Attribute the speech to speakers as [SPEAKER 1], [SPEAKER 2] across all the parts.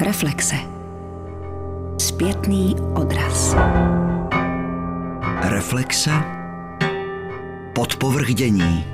[SPEAKER 1] Reflexe. Zpětný odraz.
[SPEAKER 2] Reflexe. Podpovrchdění.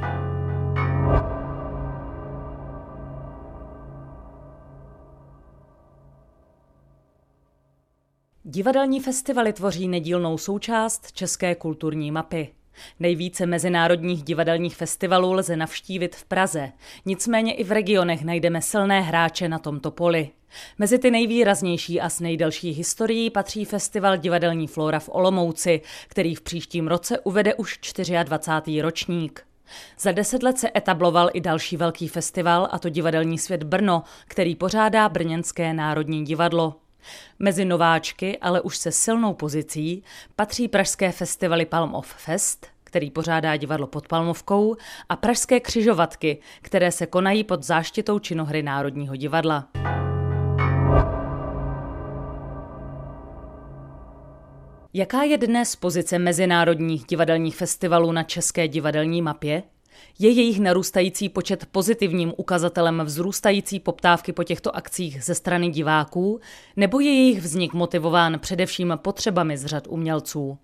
[SPEAKER 3] Divadelní festivaly tvoří nedílnou součást české kulturní mapy. Nejvíce mezinárodních divadelních festivalů lze navštívit v Praze, nicméně i v regionech najdeme silné hráče na tomto poli. Mezi ty nejvýraznější a s nejdelší historií patří festival Divadelní flora v Olomouci, který v příštím roce uvede už 24. ročník. Za deset let se etabloval i další velký festival, a to Divadelní svět Brno, který pořádá Brněnské národní divadlo. Mezi nováčky, ale už se silnou pozicí, patří pražské festivaly Palm of Fest, který pořádá divadlo pod Palmovkou, a pražské křižovatky, které se konají pod záštitou činohry Národního divadla. Jaká je dnes pozice mezinárodních divadelních festivalů na české divadelní mapě? Je jejich narůstající počet pozitivním ukazatelem vzrůstající poptávky po těchto akcích ze strany diváků, nebo je jejich vznik motivován především potřebami z řad umělců?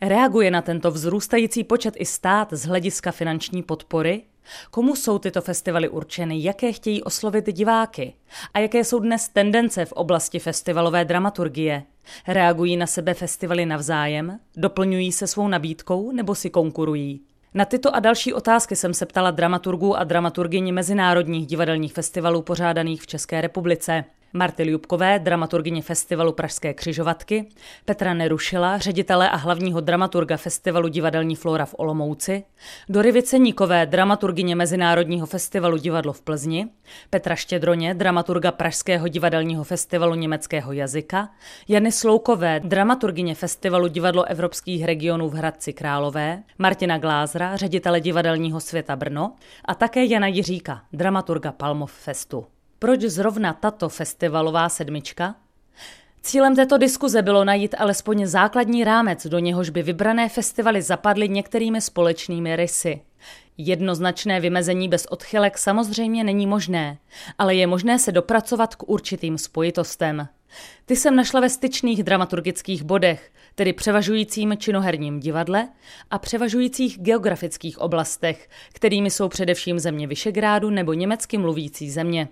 [SPEAKER 3] Reaguje na tento vzrůstající počet i stát z hlediska finanční podpory? Komu jsou tyto festivaly určeny, jaké chtějí oslovit diváky? A jaké jsou dnes tendence v oblasti festivalové dramaturgie? Reagují na sebe festivaly navzájem? Doplňují se svou nabídkou nebo si konkurují? Na tyto a další otázky jsem se ptala dramaturgů a dramaturgyni mezinárodních divadelních festivalů pořádaných v České republice. Marty Ljubkové, dramaturgyně festivalu Pražské křižovatky, Petra Nerušila, ředitele a hlavního dramaturga festivalu Divadelní flora v Olomouci, Dory Viceníkové, dramaturgyně Mezinárodního festivalu Divadlo v Plzni, Petra Štědroně, dramaturga Pražského divadelního festivalu německého jazyka, Jany Sloukové, dramaturgyně festivalu Divadlo evropských regionů v Hradci Králové, Martina Glázra, ředitele divadelního světa Brno a také Jana Jiříka, dramaturga Palmov Festu. Proč zrovna tato festivalová sedmička? Cílem této diskuze bylo najít alespoň základní rámec, do něhož by vybrané festivaly zapadly některými společnými rysy. Jednoznačné vymezení bez odchylek samozřejmě není možné, ale je možné se dopracovat k určitým spojitostem. Ty jsem našla ve styčných dramaturgických bodech, tedy převažujícím činoherním divadle a převažujících geografických oblastech, kterými jsou především země Vyšegrádu nebo německy mluvící země.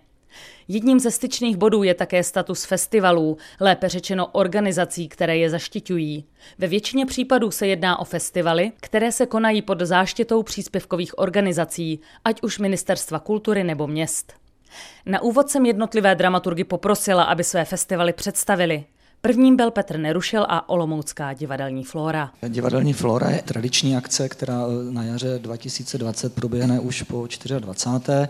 [SPEAKER 3] Jedním ze styčných bodů je také status festivalů, lépe řečeno organizací, které je zaštiťují. Ve většině případů se jedná o festivaly, které se konají pod záštitou příspěvkových organizací, ať už Ministerstva kultury nebo měst. Na úvod jsem jednotlivé dramaturgy poprosila, aby své festivaly představili. Prvním byl Petr Nerušil a Olomoucká divadelní flora.
[SPEAKER 4] Divadelní flora je tradiční akce, která na jaře 2020 proběhne už po 24.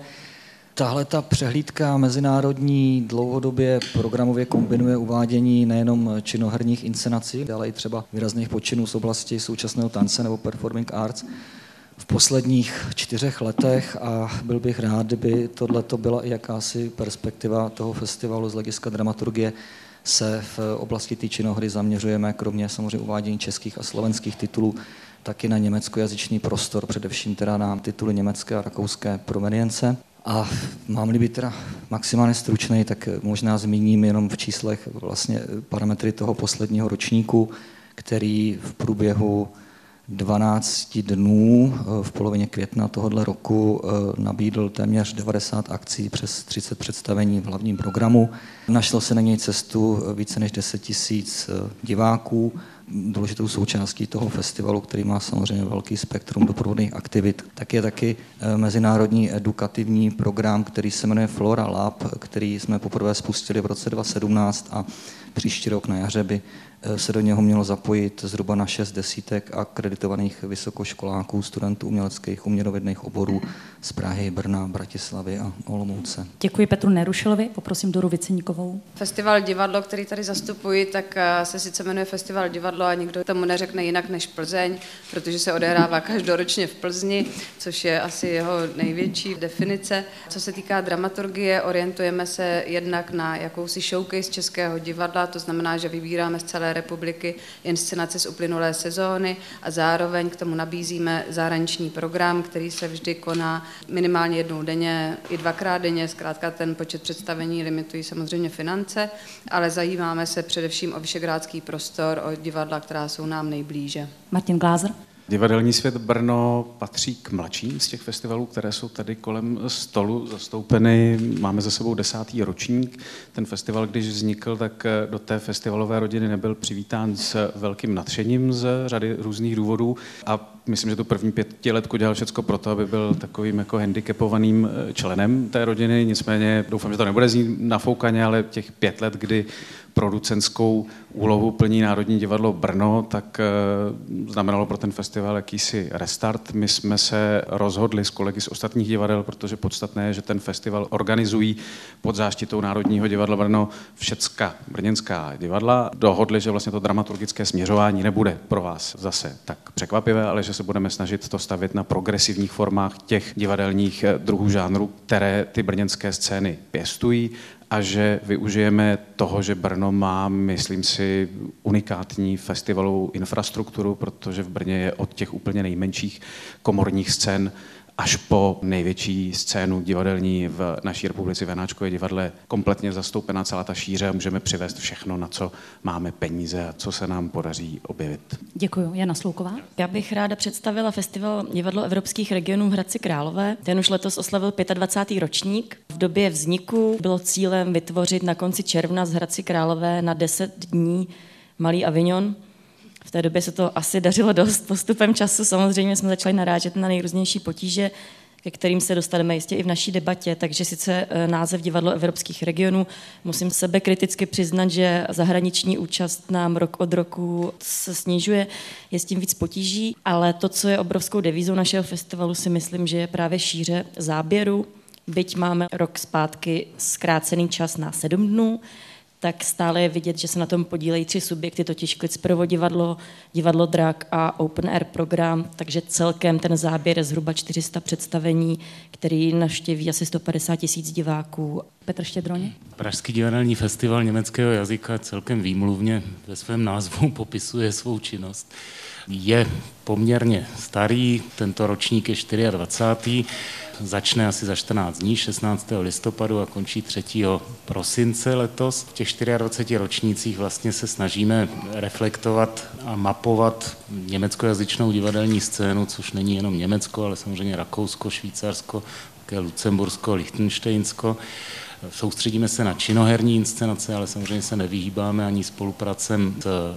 [SPEAKER 4] Tahle ta přehlídka mezinárodní dlouhodobě programově kombinuje uvádění nejenom činoherních inscenací, ale i třeba výrazných počinů z oblasti současného tance nebo performing arts v posledních čtyřech letech a byl bych rád, kdyby tohle byla i jakási perspektiva toho festivalu z hlediska dramaturgie se v oblasti té činohry zaměřujeme, kromě samozřejmě uvádění českých a slovenských titulů, taky na německojazyčný prostor, především teda na tituly německé a rakouské provenience. A mám-li být teda maximálně stručný, tak možná zmíním jenom v číslech vlastně parametry toho posledního ročníku, který v průběhu 12 dnů v polovině května tohoto roku eh, nabídl téměř 90 akcí přes 30 představení v hlavním programu. Našlo se na něj cestu více než 10 tisíc eh, diváků důležitou součástí toho festivalu, který má samozřejmě velký spektrum doprovodných aktivit, tak je taky eh, mezinárodní edukativní program, který se jmenuje Flora Lab, který jsme poprvé spustili v roce 2017 a příští rok na jaře by Eh, se do něho mělo zapojit zhruba na šest desítek akreditovaných vysokoškoláků, studentů uměleckých uměrovědných oborů z Prahy, Brna, Bratislavy a Olomouce.
[SPEAKER 3] Děkuji Petru Nerušilovi, poprosím Doru Viceníkovou.
[SPEAKER 5] Festival divadlo, který tady zastupuji, tak eh, se sice jmenuje Festival divadlo a nikdo tomu neřekne jinak než Plzeň, protože se odehrává každoročně v Plzni, což je asi jeho největší definice. Co se týká dramaturgie, orientujeme se jednak na jakousi showcase českého divadla, divadla, to znamená, že vybíráme z celé republiky inscenace z uplynulé sezóny a zároveň k tomu nabízíme zahraniční program, který se vždy koná minimálně jednou denně, i dvakrát denně, zkrátka ten počet představení limitují samozřejmě finance, ale zajímáme se především o vyšegrádský prostor, o divadla, která jsou nám nejblíže.
[SPEAKER 6] Martin Glázer.
[SPEAKER 7] Divadelní svět Brno patří k mladším z těch festivalů, které jsou tady kolem stolu zastoupeny. Máme za sebou desátý ročník. Ten festival, když vznikl, tak do té festivalové rodiny nebyl přivítán s velkým nadšením z řady různých důvodů a myslím, že tu první pětiletku dělal všechno pro to, aby byl takovým jako handicapovaným členem té rodiny. Nicméně doufám, že to nebude znít nafoukaně, ale těch pět let, kdy producentskou úlohu plní Národní divadlo Brno, tak znamenalo pro ten festival jakýsi restart. My jsme se rozhodli s kolegy z ostatních divadel, protože podstatné je, že ten festival organizují pod záštitou Národního divadla Brno všecka brněnská divadla. Dohodli, že vlastně to dramaturgické směřování nebude pro vás zase tak překvapivé, ale že se budeme snažit to stavit na progresivních formách těch divadelních druhů žánrů, které ty brněnské scény pěstují a že využijeme toho, že Brno má, myslím si, unikátní festivalovou infrastrukturu, protože v Brně je od těch úplně nejmenších komorních scén až po největší scénu divadelní v naší republice v Janáčkově divadle kompletně zastoupená celá ta šíře a můžeme přivést všechno, na co máme peníze a co se nám podaří objevit.
[SPEAKER 6] Děkuji. Jana Slouková.
[SPEAKER 8] Já bych ráda představila festival Divadlo evropských regionů v Hradci Králové. Ten už letos oslavil 25. ročník. V době vzniku bylo cílem vytvořit na konci června z Hradci Králové na 10 dní malý Avignon, v té době se to asi dařilo dost. Postupem času samozřejmě jsme začali narážet na nejrůznější potíže, ke kterým se dostaneme jistě i v naší debatě. Takže sice název Divadlo evropských regionů, musím sebe kriticky přiznat, že zahraniční účast nám rok od roku se snižuje, je s tím víc potíží, ale to, co je obrovskou devízou našeho festivalu, si myslím, že je právě šíře záběru. Byť máme rok zpátky zkrácený čas na sedm dnů, tak stále je vidět, že se na tom podílejí tři subjekty, totiž Klicperovo divadlo, divadlo Drak a Open Air program, takže celkem ten záběr je zhruba 400 představení, který naštěví asi 150 tisíc diváků.
[SPEAKER 6] Petr Štědroně?
[SPEAKER 9] Pražský divadelní festival německého jazyka celkem výmluvně ve svém názvu popisuje svou činnost. Je poměrně starý, tento ročník je 24 začne asi za 14 dní, 16. listopadu a končí 3. prosince letos. V těch 24 ročnících vlastně se snažíme reflektovat a mapovat německojazyčnou divadelní scénu, což není jenom Německo, ale samozřejmě Rakousko, Švýcarsko, také Lucembursko, Liechtensteinsko. Soustředíme se na činoherní inscenace, ale samozřejmě se nevyhýbáme ani spolupracem s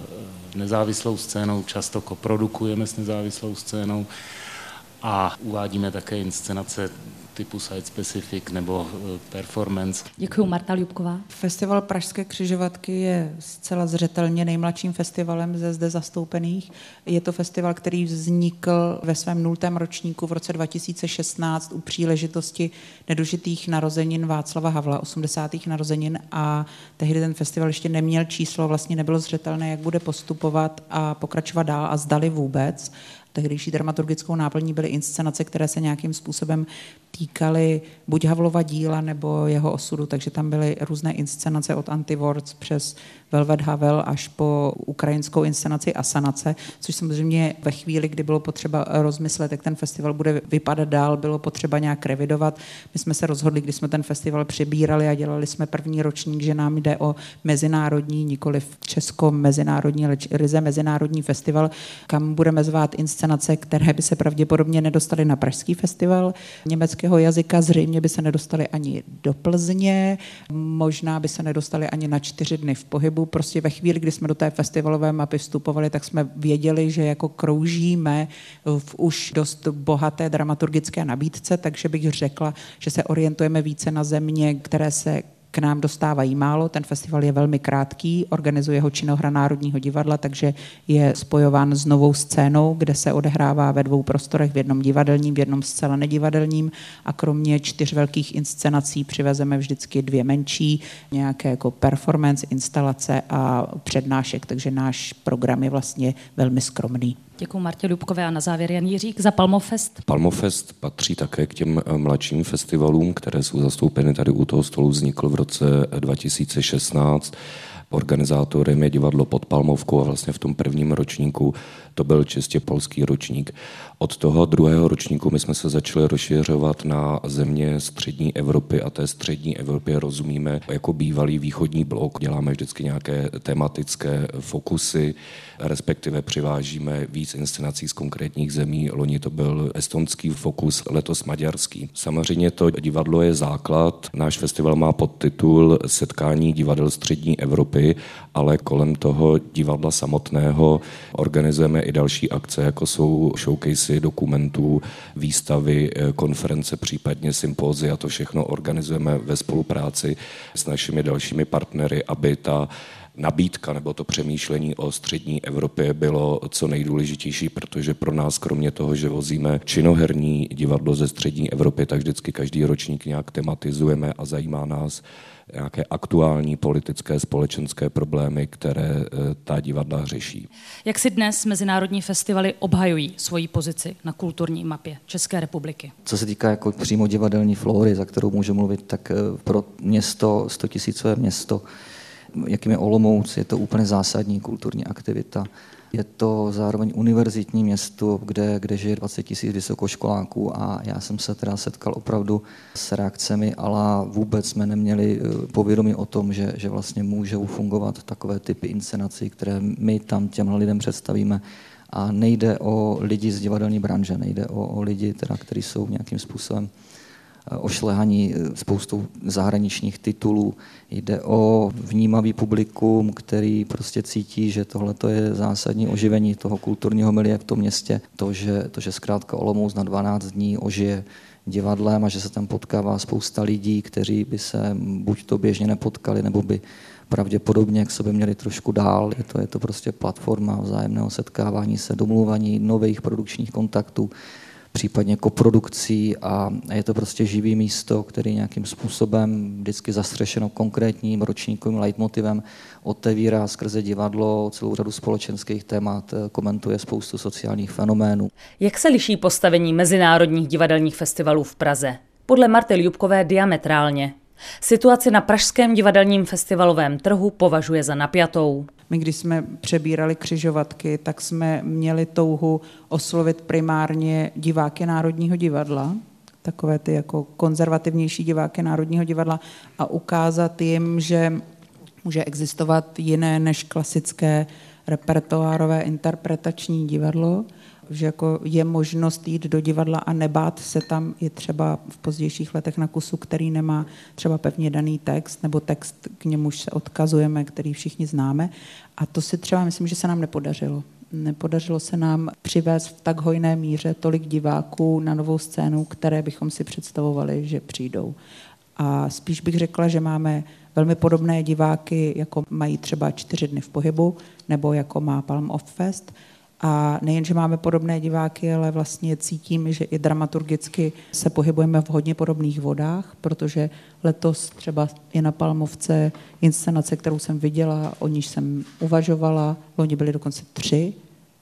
[SPEAKER 9] nezávislou scénou, často koprodukujeme s nezávislou scénou a uvádíme také inscenace typu site specific nebo performance.
[SPEAKER 6] Děkuji, Marta Ljubková.
[SPEAKER 10] Festival Pražské křižovatky je zcela zřetelně nejmladším festivalem ze zde zastoupených. Je to festival, který vznikl ve svém nultém ročníku v roce 2016 u příležitosti nedožitých narozenin Václava Havla, 80. narozenin a tehdy ten festival ještě neměl číslo, vlastně nebylo zřetelné, jak bude postupovat a pokračovat dál a zdali vůbec tehdejší dramaturgickou náplní byly inscenace, které se nějakým způsobem týkaly buď Havlova díla nebo jeho osudu, takže tam byly různé inscenace od Antiwords přes Velvet Havel až po ukrajinskou inscenaci Asanace, což samozřejmě ve chvíli, kdy bylo potřeba rozmyslet, jak ten festival bude vypadat dál, bylo potřeba nějak revidovat. My jsme se rozhodli, když jsme ten festival přebírali a dělali jsme první ročník, že nám jde o mezinárodní, nikoli v česko-mezinárodní, ale ryze mezinárodní festival, kam budeme zvát inscenace, které by se pravděpodobně nedostaly na Pražský festival německého jazyka, zřejmě by se nedostaly ani do Plzně, možná by se nedostaly ani na čtyři dny v pohybu, prostě ve chvíli, kdy jsme do té festivalové mapy vstupovali, tak jsme věděli, že jako kroužíme v už dost bohaté dramaturgické nabídce, takže bych řekla, že se orientujeme více na země, které se k nám dostávají málo. Ten festival je velmi krátký, organizuje ho činohra Národního divadla, takže je spojován s novou scénou, kde se odehrává ve dvou prostorech, v jednom divadelním, v jednom zcela nedivadelním a kromě čtyř velkých inscenací přivezeme vždycky dvě menší, nějaké jako performance, instalace a přednášek, takže náš program je vlastně velmi skromný.
[SPEAKER 6] Děkuji Martě Dubkové a na závěr Jan Jiřík za Palmofest.
[SPEAKER 11] Palmofest patří také k těm mladším festivalům, které jsou zastoupeny tady u toho stolu, vznikl v roce 2016 Organizátorem je divadlo pod Palmovkou a vlastně v tom prvním ročníku to byl čistě polský ročník. Od toho druhého ročníku my jsme se začali rozšiřovat na země střední Evropy a té střední Evropě rozumíme jako bývalý východní blok. Děláme vždycky nějaké tematické fokusy, respektive přivážíme víc inscenací z konkrétních zemí. Loni to byl estonský fokus, letos maďarský. Samozřejmě to divadlo je základ. Náš festival má podtitul Setkání divadel střední Evropy, ale kolem toho divadla samotného organizujeme i další akce, jako jsou showcasy dokumentů, výstavy, eh, konference, případně sympózia. To všechno organizujeme ve spolupráci s našimi dalšími partnery, aby ta nabídka nebo to přemýšlení o střední Evropě bylo co nejdůležitější, protože pro nás, kromě toho, že vozíme činoherní divadlo ze střední Evropy, tak vždycky každý ročník nějak tematizujeme a zajímá nás nějaké aktuální politické, společenské problémy, které eh, ta divadla řeší.
[SPEAKER 6] Jak si dnes mezinárodní festivaly obhajují svoji pozici na kulturní mapě České republiky?
[SPEAKER 4] Co se týká jako přímo divadelní flory, za kterou můžu mluvit, tak eh, pro město, 100 tisícové město, jakým je Olomouc, je to úplně zásadní kulturní aktivita. Je to zároveň univerzitní město, kde, kde žije 20 tisíc vysokoškoláků a já jsem se teda setkal opravdu s reakcemi, ale vůbec jsme neměli eh, povědomí o tom, že, že vlastně můžou fungovat takové typy inscenací, které my tam těm lidem představíme. A nejde o lidi z divadelní branže, nejde o, o lidi, teda, kteří jsou nějakým způsobem ošlehaní eh, spoustou zahraničních titulů. Jde o vnímavý publikum, který prostě cítí, že tohle je zásadní oživení toho kulturního milie v tom městě. To, že, to, že zkrátka Olomouc na 12 dní ožije divadlem a že se tam potkává spousta lidí, kteří by se buď to běžně nepotkali, nebo by pravděpodobně k sobě měli trošku dál. Je to, je to prostě platforma vzájemného setkávání se, domluvání nových produkčních kontaktů případně koprodukcí a je to prostě živý místo, který nějakým způsobem vždycky zastřešeno konkrétním ročníkovým leitmotivem otevírá skrze divadlo celou řadu společenských témat, komentuje spoustu sociálních fenoménů.
[SPEAKER 6] Jak se liší postavení mezinárodních divadelních festivalů v Praze? Podle Marty Ljubkové diametrálně. Situaci na Pražském divadelním festivalovém trhu považuje za napjatou.
[SPEAKER 10] My, když jsme přebírali křižovatky, tak jsme měli touhu oslovit primárně diváky Národního divadla, takové ty jako konzervativnější diváky Národního divadla a ukázat jim, že může existovat jiné než klasické repertoárové interpretační divadlo, že jako je možnost jít do divadla a nebát se tam i třeba v pozdějších letech na kusu, který nemá třeba pevně daný text, nebo text, k němuž se odkazujeme, který všichni známe. A to si třeba myslím, že se nám nepodařilo. Nepodařilo se nám přivést v tak hojné míře tolik diváků na novou scénu, které bychom si představovali, že přijdou. A spíš bych řekla, že máme velmi podobné diváky, jako mají třeba čtyři dny v pohybu, nebo jako má Palm of Fest, a nejen, že máme podobné diváky, ale vlastně cítím, že i dramaturgicky se pohybujeme v hodně podobných vodách, protože letos třeba je na Palmovce inscenace, kterou jsem viděla, o níž jsem uvažovala, oni byli dokonce tři,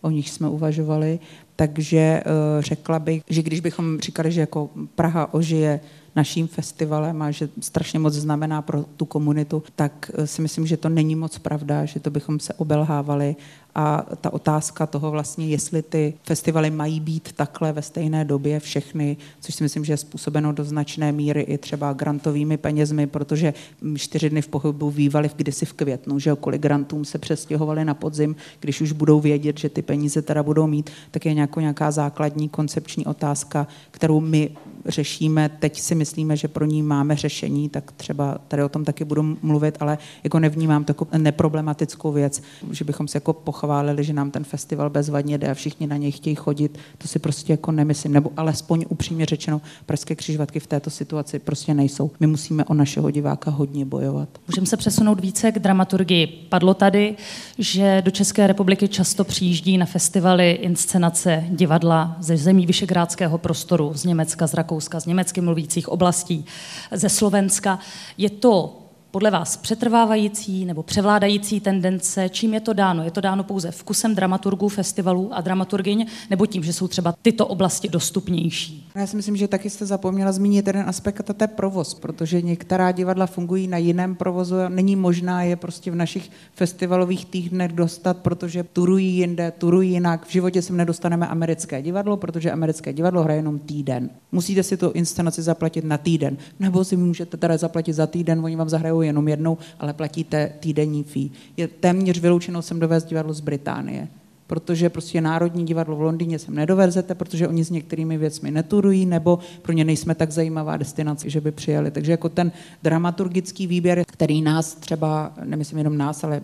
[SPEAKER 10] o nich jsme uvažovali, takže eh, řekla bych, že když bychom říkali, že jako Praha ožije naším festivalem a že strašně moc znamená pro tu komunitu, tak eh, si myslím, že to není moc pravda, že to bychom se obelhávali. A ta otázka toho vlastně, jestli ty festivaly mají být takhle ve stejné době všechny, což si myslím, že je způsobeno do značné míry i třeba grantovými penězmi, protože čtyři dny v pohybu vývaly kdysi v květnu, že kolik grantům se přestěhovali na podzim, když už budou vědět, že ty peníze teda budou mít, tak je nějakou, nějaká základní koncepční otázka, kterou my řešíme. Teď si myslíme, že pro ní máme řešení, tak třeba tady o tom taky budu mluvit, ale jako nevnímám takovou neproblematickou věc, že bychom se jako pochválili, že nám ten festival bezvadně jde a všichni na něj chtějí chodit. To si prostě jako nemyslím, nebo alespoň upřímně řečeno, pražské křižovatky v této situaci prostě nejsou. My musíme o našeho diváka hodně bojovat.
[SPEAKER 6] Můžeme se přesunout více k dramaturgii. Padlo tady, že do České republiky často přijíždí na festivaly inscenace divadla ze zemí Vyšegrádského prostoru, z Německa, z Rakouska, Rakouska, z německy mluvících oblastí, ze Slovenska. Je to podle vás přetrvávající nebo převládající tendence? Čím je to dáno? Je to dáno pouze vkusem dramaturgů, festivalů a dramaturgyň, nebo tím, že jsou třeba tyto oblasti dostupnější?
[SPEAKER 10] Já si myslím, že taky jste zapomněla zmínit jeden aspekt, a to je provoz, protože některá divadla fungují na jiném provozu a není možná je prostě v našich festivalových týdnech dostat, protože turují jinde, turují jinak. V životě sem nedostaneme americké divadlo, protože americké divadlo hraje jenom týden. Musíte si tu inscenaci zaplatit na týden, nebo si můžete teda zaplatit za týden, oni vám zahrajou jenom jednou, ale platíte týdenní fee. Je téměř vyloučeno sem dovést divadlo z Británie protože prostě Národní divadlo v Londýně sem nedovezete, protože oni s některými věcmi neturují, nebo pro ně nejsme tak zajímavá destinace, že by přijeli. Takže jako ten dramaturgický výběr, který nás třeba, nemyslím jenom nás, ale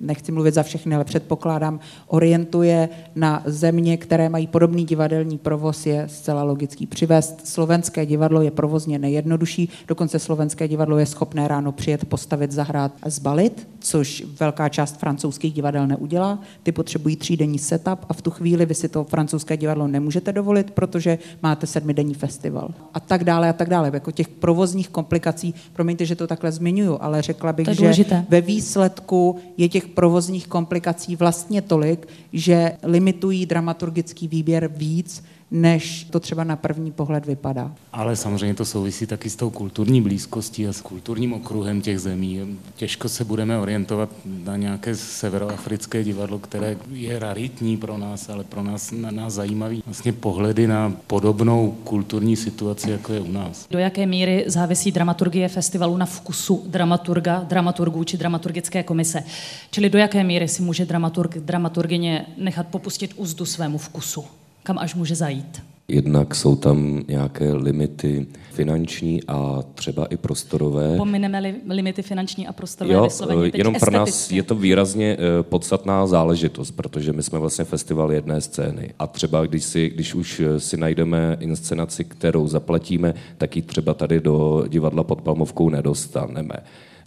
[SPEAKER 10] nechci mluvit za všechny, ale předpokládám, orientuje na země, které mají podobný divadelní provoz, je zcela logický. Přivést slovenské divadlo je provozně nejjednodušší, dokonce slovenské divadlo je schopné ráno přijet, postavit, zahrát a zbalit, což velká část francouzských divadel neudělá. Ty potřebují třídenní setup a v tu chvíli vy si to francouzské divadlo nemůžete dovolit, protože máte sedmidenní festival. A tak dále a tak dále. Jako těch provozních komplikací, promiňte, že to takhle zmiňuju, ale řekla bych, že ve výsledku je těch provozních komplikací vlastně tolik, že limitují dramaturgický výběr víc, než to třeba na první pohled vypadá.
[SPEAKER 9] Ale samozřejmě to souvisí taky s tou kulturní blízkostí a s kulturním okruhem těch zemí. Těžko se budeme orientovat na nějaké severoafrické divadlo, které je raritní pro nás, ale pro nás, na nás zajímavý vlastně pohledy na podobnou kulturní situaci, jako je u nás.
[SPEAKER 6] Do jaké míry závisí dramaturgie festivalu na vkusu dramaturga, dramaturgů či dramaturgické komise? Čili do jaké míry si může dramaturg, dramaturgině nechat popustit úzdu svému vkusu? Kam až může zajít?
[SPEAKER 11] Jednak jsou tam nějaké limity finanční a třeba i prostorové.
[SPEAKER 6] Pomineme li, limity finanční a prostorové
[SPEAKER 11] jo,
[SPEAKER 6] vysloveně.
[SPEAKER 11] Teď jenom pro nás je to výrazně eh, podstatná záležitost, protože my jsme vlastně festival jedné scény. A třeba když, si, když už eh, si najdeme inscenaci, kterou zaplatíme, tak ji třeba tady do divadla pod Palmovkou nedostaneme.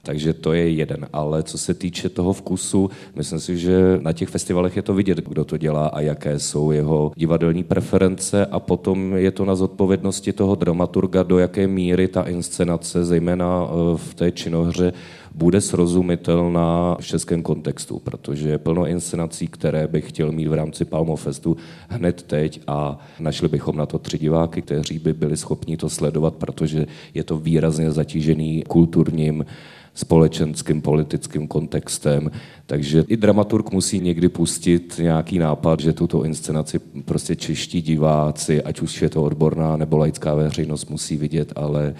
[SPEAKER 11] Takže to je jeden. Ale co se týče toho vkusu, myslím si, že na těch festivalech je to vidět, kdo to dělá a jaké jsou jeho divadelní preference a potom je to na zodpovědnosti toho dramaturga, do jaké míry ta inscenace, zejména eh, v té činohře, bude srozumitelná v českém kontextu, protože je plno inscenací, které bych chtěl mít v rámci Palmofestu hned teď a našli bychom na to tři diváky, kteří by byli schopni to sledovat, protože je to výrazně zatížený kulturním společenským, politickým kontextem. Takže i dramaturg musí někdy pustit nějaký nápad, že tuto inscenaci prostě čeští diváci, ať už je to odborná nebo laická veřejnost, musí vidět, ale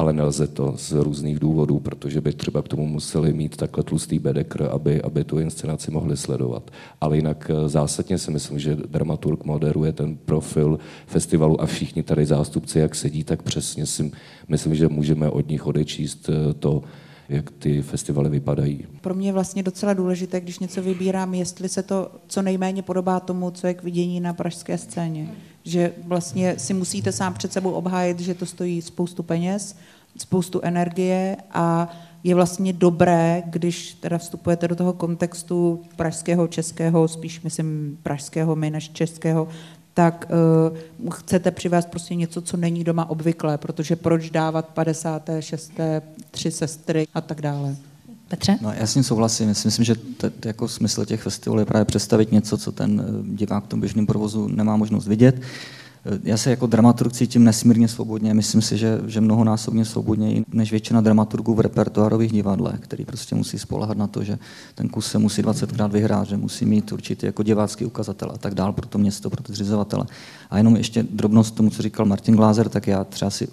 [SPEAKER 11] ale nelze to z různých důvodů, protože by třeba k tomu museli mít takhle tlustý bedekr, aby, aby tu inscenaci mohli sledovat. Ale jinak eh, zásadně si myslím, že dramaturg moderuje ten profil festivalu a všichni tady zástupci, jak sedí, tak přesně si myslím, že můžeme od nich odečíst eh, to, jak ty festivaly vypadají.
[SPEAKER 10] Pro mě je vlastně docela důležité, když něco vybírám, jestli se to co nejméně podobá tomu, co je k vidění na pražské scéně. Že vlastně si musíte sám před sebou obhájit, že to stojí spoustu peněz, spoustu energie a je vlastně dobré, když teda vstupujete do toho kontextu pražského, českého, spíš myslím pražského my než českého, tak uh, chcete přivést prostě něco, co není doma obvyklé, protože proč dávat 56. tři sestry a tak dále.
[SPEAKER 6] Petře?
[SPEAKER 4] No, já s tím souhlasím. Já si myslím, že t- jako smysl těch festivalů je právě představit něco, co ten eh, divák v tom běžném provozu nemá možnost vidět. Já se jako dramaturg cítím nesmírně svobodně. Myslím si, že, že mnohonásobně svobodněji než většina dramaturgů v repertoárových divadlech, který prostě musí spolehat na to, že ten kus se musí 20krát vyhrát, že musí mít určitý jako divácký ukazatel a tak dál pro to město, pro ty zřizovatele. A jenom ještě drobnost tomu, co říkal Martin Glázer, tak já třeba si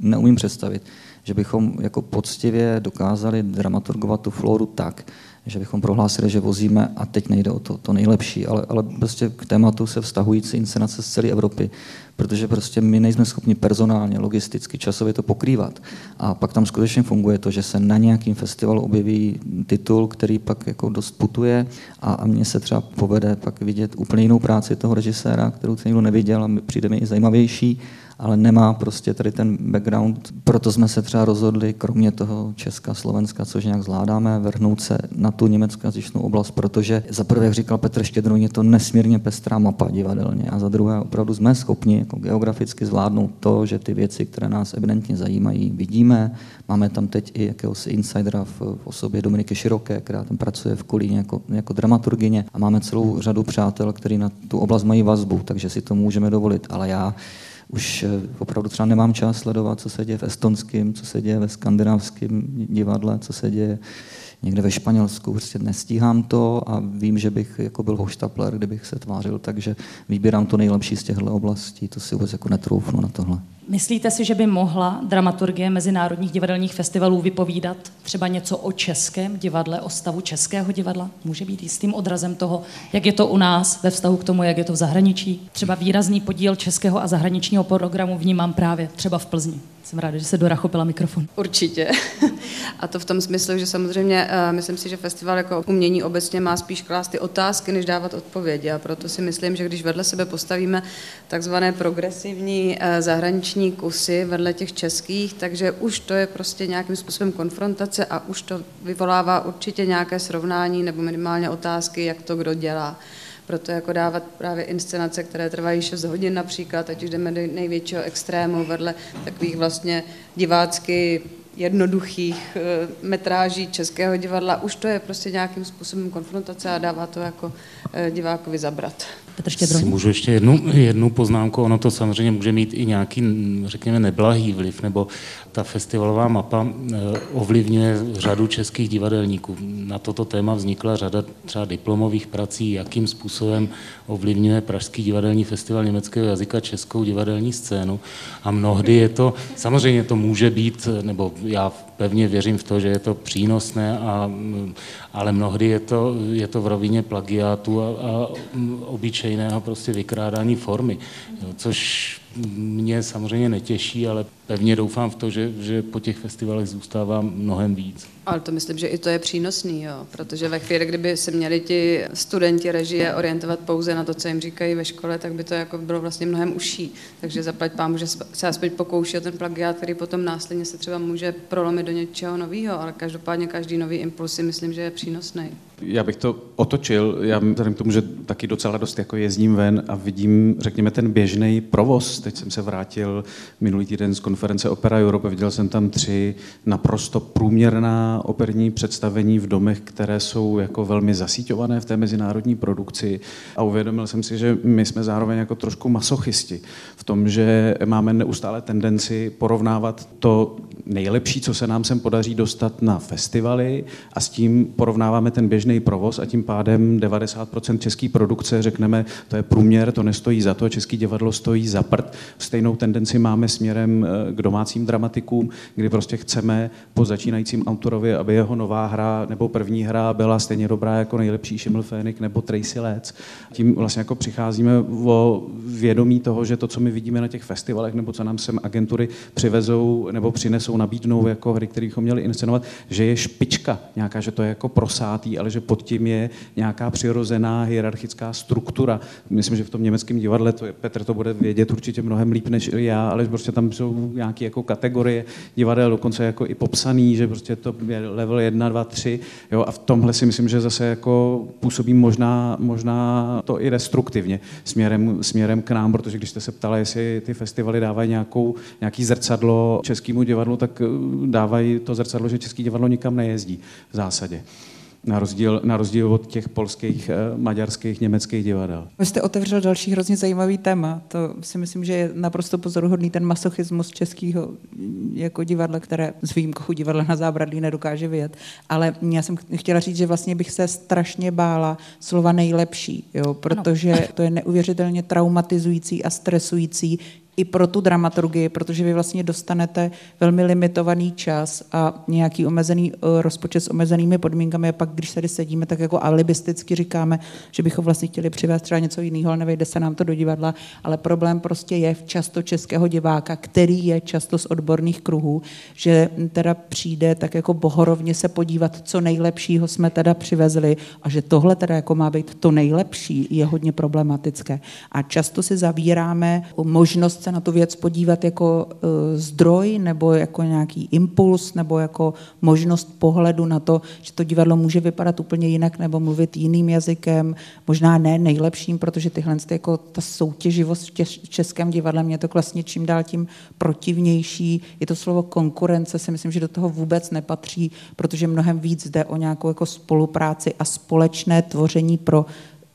[SPEAKER 4] neumím představit, že bychom jako poctivě dokázali dramaturgovat tu floru tak, že bychom prohlásili, že vozíme, a teď nejde o to, to nejlepší, ale, ale prostě k tématu se vztahující inscenace z celé Evropy, protože prostě my nejsme schopni personálně, logisticky, časově to pokrývat. A pak tam skutečně funguje to, že se na nějakým festivalu objeví titul, který pak jako dost putuje a, a mně se třeba povede pak vidět úplně jinou práci toho režiséra, kterou se nikdo neviděl a přijde mi i zajímavější ale nemá prostě tady ten background. Proto jsme se třeba rozhodli, kromě toho Česka, Slovenska, což nějak zvládáme, vrhnout se na tu německojazyčnou oblast, protože za prvé, jak říkal Petr Štědrun, je to nesmírně pestrá mapa divadelně a za druhé opravdu jsme schopni jako geograficky zvládnout to, že ty věci, které nás evidentně zajímají, vidíme. Máme tam teď i jakéhosi insidera v, v osobě Dominiky Široké, která tam pracuje v Kolíně jako, jako dramaturgině a máme celou řadu přátel, kteří na tu oblast mají vazbu, takže si to můžeme dovolit. Ale já už eh, opravdu třeba nemám čas sledovat, co se děje v estonském, co se děje ve skandinávském divadle, co se děje někde ve Španělsku, prostě nestíhám to a vím, že bych jako byl hoštapler, kdybych se tvářil, takže vybírám to nejlepší z těchto oblastí, to si vůbec jako netroufnu na tohle.
[SPEAKER 6] Myslíte si, že by mohla dramaturgie mezinárodních divadelních festivalů vypovídat třeba něco o českém divadle, o stavu českého divadla? Může být jistým odrazem toho, jak je to u nás ve vztahu k tomu, jak je to v zahraničí? Třeba výrazný podíl českého a zahraničního programu vnímám právě třeba v Plzni. Jsem ráda, že se Dora chopila mikrofon.
[SPEAKER 5] Určitě. A to v tom smyslu, že samozřejmě uh, myslím si, že festival jako umění obecně má spíš klást ty otázky, než dávat odpovědi. A proto si myslím, že když vedle sebe postavíme takzvané progresivní uh, zahraniční kusy vedle těch českých, takže už to je prostě nějakým způsobem konfrontace a už to vyvolává určitě nějaké srovnání nebo minimálně otázky, jak to kdo dělá. Proto jako dávat právě inscenace, které trvají 6 hodin například, ať už jdeme do největšího extrému vedle takových vlastně divácky jednoduchých eh, metráží českého divadla, už to je prostě nějakým způsobem konfrontace a dává to jako eh, divákovi zabrat.
[SPEAKER 9] Petr Štědroň. Můžu ještě jednu, jednu poznámku, ono to samozřejmě může mít i nějaký, řekněme, neblahý vliv, nebo ta festivalová mapa eh, ovlivňuje řadu českých divadelníků. Na toto téma vznikla řada třeba diplomových prací, jakým způsobem ovlivňuje Pražský divadelní festival německého jazyka českou divadelní scénu. A mnohdy je to, samozřejmě to může být, nebo já pevně věřím v to, že je to přínosné, a, ale mnohdy je to, je to v rovině plagiátu a, a obyčejného prostě vykrádání formy, jo, což mě samozřejmě netěší, ale pevně doufám v to, že, že po těch festivalech zůstává mnohem víc.
[SPEAKER 5] Ale to myslím, že i to je přínosný, jo, protože ve chvíli, kdyby se měli ti studenti režie orientovat pouze na to, co jim říkají ve škole, tak by to jako bylo vlastně mnohem užší. Takže zaplať pán, že se aspoň pokouší o ten plagiát, který potom následně se třeba může prolomit do něčeho nového, ale každopádně každý nový impuls si myslím, že je přínosný.
[SPEAKER 7] Já bych to otočil, já vzhledem k tomu, že taky docela dost jako jezdím ven a vidím, řekněme, ten běžný provoz. Teď jsem se vrátil minulý týden z konference Opera Europe, viděl jsem tam tři naprosto průměrná operní představení v domech, které jsou jako velmi zasíťované v té mezinárodní produkci a uvědomil jsem si, že my jsme zároveň jako trošku masochisti v tom, že máme neustále tendenci porovnávat to nejlepší, co se nám sem podaří dostat na festivaly a s tím porovnáváme ten běžný provoz a tím pádem 90% české produkce řekneme, to je průměr, to nestojí za to, český divadlo stojí za prd. Stejnou tendenci máme směrem eh, k domácím dramatikům, kdy prostě chceme po začínajícím autorovi, aby jeho nová hra nebo první hra byla stejně dobrá jako nejlepší Šiml Fénik nebo Tracy Letts. Tím vlastně jako přicházíme o vědomí toho, že to, co my vidíme na těch festivalech nebo co nám sem agentury přivezou nebo přinesou, nabídnou jako hry, které bychom měli inscenovat, že je špička nějaká, že to je jako prosátý, ale že pod tím je nějaká přirozená hierarchická struktura. Myslím, že v tom německém divadle, to je, Petr to bude vědět určitě mnohem líp než já, ale prostě tam jsou nějaké jako kategorie divadel, dokonce jako i popsaný, že prostě to je level 1, 2, 3. Jo, a v tomhle si myslím, že zase jako působí možná, možná to i destruktivně směrem, směrem k nám, protože když jste se ptala, jestli ty festivaly dávají nějakou, nějaký zrcadlo českému divadlu, tak eh, dávají to zrcadlo, že český divadlo nikam nejezdí v zásadě na rozdíl, na rozdíl od těch polských, eh, maďarských, německých divadel.
[SPEAKER 10] Vy jste otevřel další hrozně zajímavý téma. To si myslím, že je naprosto pozoruhodný ten masochismus českého jako divadla, které s výjimkou divadla na zábradlí nedokáže vyjet. Ale já jsem chtěla říct, že vlastně bych se strašně bála slova nejlepší, jo, protože ano. to je neuvěřitelně traumatizující a stresující i pro tu dramaturgii, protože vy vlastně dostanete velmi limitovaný čas a nějaký omezený eh, rozpočet s omezenými podmínkami a pak, když tady sedíme, tak jako alibisticky říkáme, že bychom vlastně chtěli přivést třeba něco jiného, ale nevejde se nám to do divadla, ale problém prostě je v často českého diváka, který je často z odborných kruhů, že teda přijde tak jako bohorovně se podívat, co nejlepšího jsme teda přivezli a že tohle teda jako má být to nejlepší, je hodně problematické. A často si zavíráme možnost se na tu věc podívat jako e, zdroj nebo jako nějaký impuls nebo jako možnost pohledu na to, že to divadlo může vypadat úplně jinak nebo mluvit jiným jazykem, možná ne nejlepším, protože tyhle jako ta soutěživost v českém divadle mě to vlastně čím dál tím protivnější. Je to slovo konkurence, si myslím, že do toho vůbec nepatří, protože mnohem víc jde o nějakou jako spolupráci a společné tvoření pro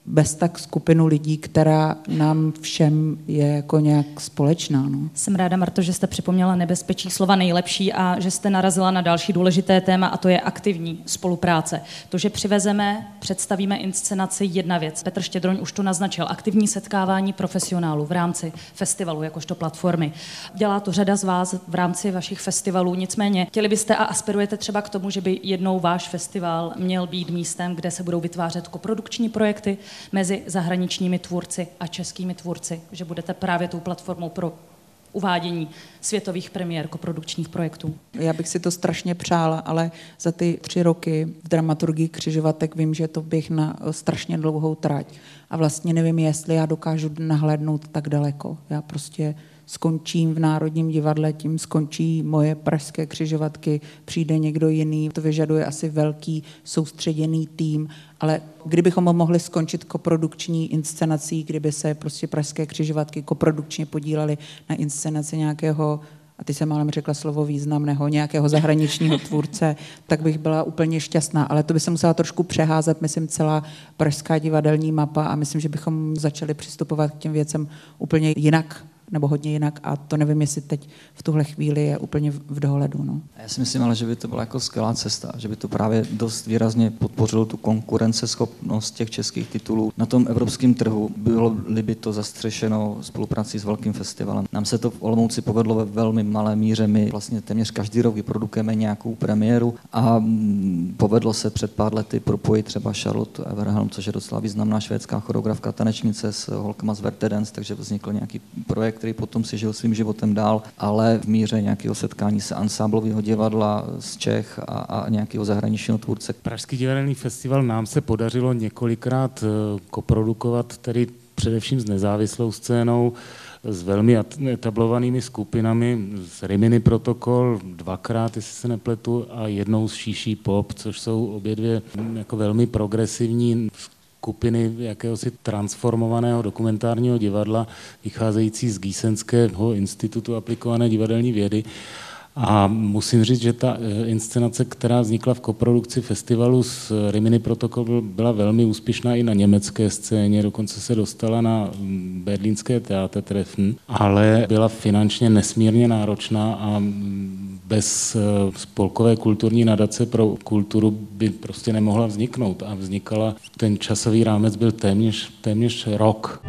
[SPEAKER 10] bez tak skupinu lidí, která nám všem je jako nějak společná. No.
[SPEAKER 6] Jsem ráda, Marto, že jste připomněla nebezpečí slova nejlepší a že jste narazila na další důležité téma a to je aktivní spolupráce. To, že přivezeme, představíme inscenaci, jedna věc. Petr Štědroň už to naznačil. Aktivní setkávání profesionálů v rámci festivalu, jakožto platformy. Dělá to řada z vás v rámci vašich festivalů, nicméně chtěli byste a aspirujete třeba k tomu, že by jednou váš festival měl být místem, kde se budou vytvářet koprodukční projekty, mezi zahraničními tvůrci a českými tvůrci, že budete právě tou platformou pro uvádění světových premiér koprodukčních projektů.
[SPEAKER 10] Já bych si to strašně přála, ale za ty tři roky v dramaturgii křižovatek vím, že to bych na strašně dlouhou trať. A vlastně nevím, jestli já dokážu nahlédnout tak daleko. Já prostě skončím v Národním divadle, tím skončí moje pražské křižovatky, přijde někdo jiný. To vyžaduje asi velký soustředěný tým, ale kdybychom mohli skončit koprodukční inscenací, kdyby se prostě pražské křižovatky koprodukčně podílely na inscenaci nějakého a ty jsem málem řekla slovo významného, nějakého zahraničního tvůrce, tak bych byla úplně šťastná. Ale to by se musela trošku přeházet, myslím, celá pražská divadelní mapa a myslím, že bychom začali přistupovat k těm věcem úplně jinak, nebo hodně jinak a to nevím, jestli teď v tuhle chvíli je úplně v dohledu. No.
[SPEAKER 4] Já si myslím ale, že by to byla jako skvělá cesta, že by to právě dost výrazně podpořilo tu konkurenceschopnost těch českých titulů na tom evropském trhu. Bylo by to zastřešeno spoluprací s velkým festivalem. Nám se to v Olomouci povedlo ve velmi malé míře. My vlastně téměř každý rok vyprodukujeme nějakou premiéru a mm, povedlo se před pár lety propojit třeba Charlotte Everhelm, což je docela významná švédská choreografka tanečnice s holkama z Vertedance, takže vznikl nějaký projekt který potom si žil svým životem dál, ale v míře nějakého setkání se ansáblového divadla z Čech a, a nějakého zahraničního tvůrce.
[SPEAKER 9] Pražský divadelní festival nám se podařilo několikrát eh, koprodukovat, tedy především s nezávislou scénou, s velmi etablovanými skupinami, z Rimini Protokol dvakrát, jestli se nepletu, a jednou z Šíší Pop, což jsou obě dvě jako velmi progresivní skupiny jakéhosi transformovaného dokumentárního divadla, vycházející z Gísenského institutu aplikované divadelní vědy. A musím říct, že ta eh, inscenace, která vznikla v koprodukci festivalu s Rimini Protokol, byla velmi úspěšná i na německé scéně, dokonce se dostala na mm, berlínské Treffen, ale byla finančně nesmírně náročná a mm, bez eh, spolkové kulturní nadace pro kulturu by prostě nemohla vzniknout a vznikala, ten časový rámec byl téměř, téměř rok.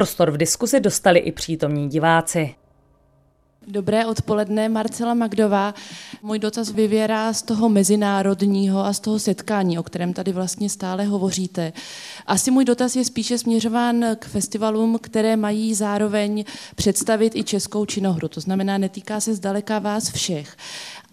[SPEAKER 6] Prostor v diskuzi dostali i přítomní diváci.
[SPEAKER 12] Dobré odpoledne, Marcela Magdová. Můj dotaz vyvěrá z toho mezinárodního a z toho setkání, o kterém tady vlastně stále hovoříte. Asi můj dotaz je spíše směřován k festivalům, které mají zároveň představit i českou činohru. To znamená, netýká se zdaleka vás všech.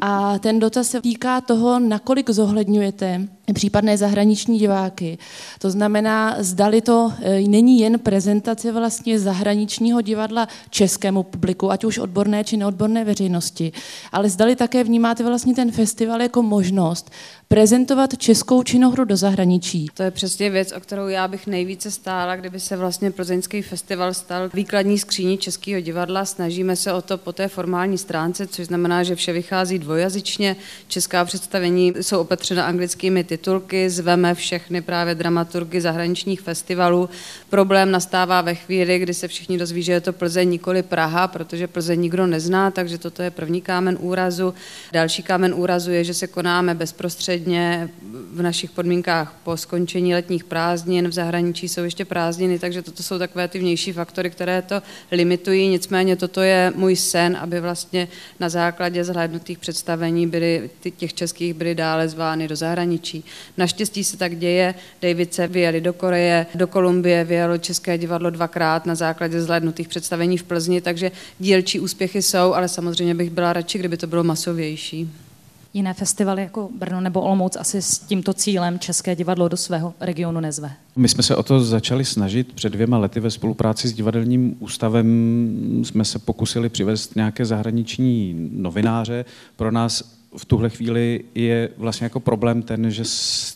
[SPEAKER 12] A ten dotaz se týká toho, nakolik zohledňujete případné zahraniční diváky. To znamená, zdali to e, není jen prezentace vlastně zahraničního divadla českému publiku, ať už odborné či neodborné veřejnosti, ale zdali také vnímáte vlastně ten festival jako možnost prezentovat českou činohru do zahraničí.
[SPEAKER 5] To je přesně věc, o kterou já bych nejvíce stála, kdyby se vlastně Plzeňský festival stal výkladní skříní českého divadla. Snažíme se o to po té formální stránce, což znamená, že vše vychází dvojazyčně. Česká představení jsou opatřena anglickými titulky, zveme všechny právě dramaturgy zahraničních festivalů. Problém nastává ve chvíli, kdy se všichni dozví, že je to Plzeň, nikoli Praha, protože Plzeň nikdo nezná, takže toto je první kámen úrazu. Další kámen úrazu je, že se konáme bezprostředně v našich podmínkách po skončení letních prázdnin, v zahraničí jsou ještě prázdniny, takže toto jsou takové ty vnější faktory, které to limitují. Nicméně toto je můj sen, aby vlastně na základě zhlédnutých představení byly, těch českých byly dále zvány do zahraničí. Naštěstí se tak děje. se vyjeli do Koreje, do Kolumbie vyjelo České divadlo dvakrát na základě zhlédnutých představení v Plzni, takže dílčí úspěchy jsou, ale samozřejmě bych byla radši, kdyby to bylo masovější.
[SPEAKER 6] Jiné festivaly jako Brno nebo Olomouc asi s tímto cílem České divadlo do svého regionu nezve.
[SPEAKER 7] My jsme se o to začali snažit před dvěma lety ve spolupráci s divadelním ústavem. Jsme se pokusili přivést nějaké zahraniční novináře. Pro nás v tuhle chvíli je vlastně jako problém ten, že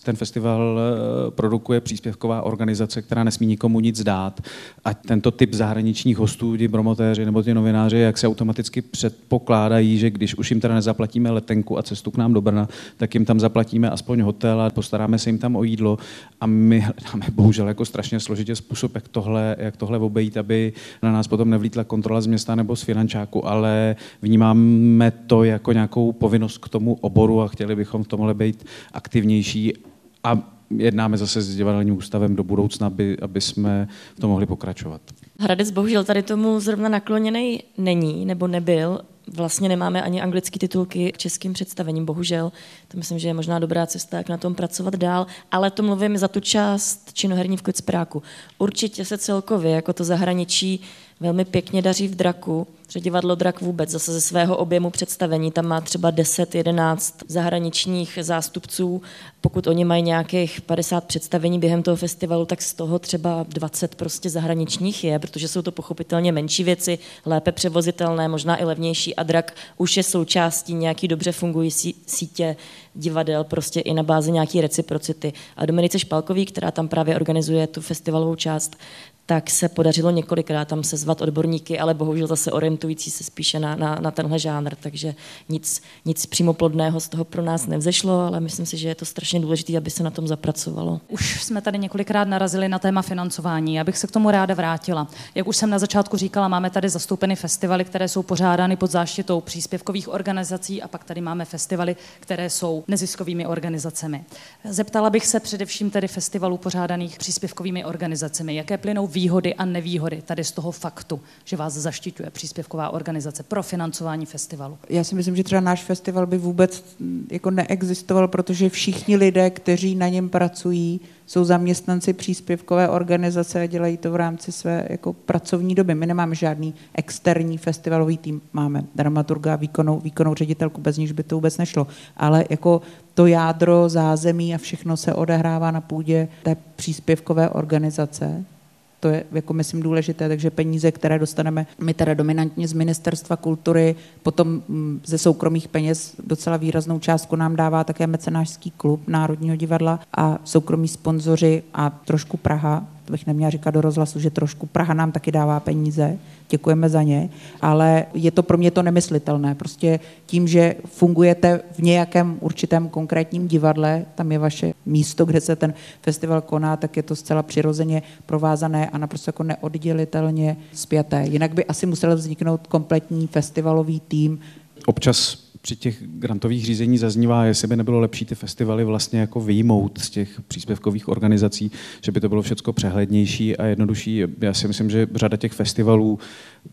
[SPEAKER 7] ten festival eh, produkuje příspěvková organizace, která nesmí nikomu nic dát. A tento typ zahraničních hostů, ti promotéři nebo ti novináři, jak se automaticky předpokládají, že když už jim teda nezaplatíme letenku a cestu k nám do Brna, tak jim tam zaplatíme aspoň hotel a postaráme se jim tam o jídlo. A my hledáme bohužel jako strašně složitě způsob, jak tohle, jak tohle obejít, aby na nás potom nevlítla kontrola z města nebo z finančáku, ale vnímáme to jako nějakou povinnost k tomu oboru a chtěli bychom v tomhle být aktivnější a jednáme zase s divadelním ústavem do budoucna, aby, aby jsme v tom mohli pokračovat.
[SPEAKER 8] Hradec bohužel tady tomu zrovna nakloněný není nebo nebyl. Vlastně nemáme ani anglické titulky k českým představením, bohužel. To myslím, že je možná dobrá cesta, jak na tom pracovat dál, ale to mluvím za tu část činoherní v Kocpráku. Určitě se celkově, jako to zahraničí, velmi pěkně daří v draku, že divadlo Drak vůbec zase ze svého objemu představení, tam má třeba 10-11 zahraničních zástupců, pokud oni mají nějakých 50 představení během toho festivalu, tak z toho třeba 20 prostě zahraničních je, protože jsou to pochopitelně menší věci, lépe převozitelné, možná i levnější a Drak už je součástí nějaký dobře fungující sítě divadel, prostě i na bázi nějaký reciprocity. A Dominice Špalkový, která tam právě organizuje tu festivalovou část, tak se podařilo několikrát tam sezvat odborníky, ale bohužel zase orientující se spíše na, na, na tenhle žánr, takže nic, nic přímo plodného z toho pro nás nevzešlo, ale myslím si, že je to strašně důležité, aby se na tom zapracovalo.
[SPEAKER 6] Už jsme tady několikrát narazili na téma financování, já bych se k tomu ráda vrátila. Jak už jsem na začátku říkala, máme tady zastoupeny festivaly, které jsou pořádány pod záštitou příspěvkových organizací a pak tady máme festivaly, které jsou neziskovými organizacemi. Zeptala bych se především tedy festivalů pořádaných příspěvkovými organizacemi, jaké plynou výhody a nevýhody tady z toho faktu, že vás zaštiťuje příspěvková organizace pro financování festivalu?
[SPEAKER 10] Já si myslím, že třeba náš festival by vůbec mm, jako neexistoval, protože všichni lidé, kteří na něm pracují, jsou zaměstnanci příspěvkové organizace a dělají to v rámci své jako pracovní doby. My nemáme žádný externí festivalový tým, máme dramaturga, výkonnou, výkonnou ředitelku, bez níž by to vůbec nešlo. Ale jako to jádro, zázemí a všechno se odehrává na půdě té příspěvkové organizace to je, jako myslím, důležité, takže peníze, které dostaneme my teda dominantně z Ministerstva kultury, potom mm, ze soukromých peněz docela výraznou částku nám dává také mecenářský klub Národního divadla a soukromí sponzoři a trošku Praha, to bych neměla říkat do rozhlasu, že trošku Praha nám taky dává peníze, děkujeme za ně, ale je to pro mě to nemyslitelné. Prostě tím, že fungujete v nějakém určitém konkrétním divadle, tam je vaše místo, kde se ten festival koná, tak je to zcela přirozeně provázané a naprosto jako neoddělitelně spjaté. Jinak by asi musel vzniknout kompletní festivalový tým.
[SPEAKER 7] Občas při těch grantových řízení zaznívá, jestli by nebylo lepší ty festivaly vlastně jako vyjmout z těch příspěvkových organizací, že by to bylo všechno přehlednější a jednodušší. Já si myslím, že řada těch festivalů,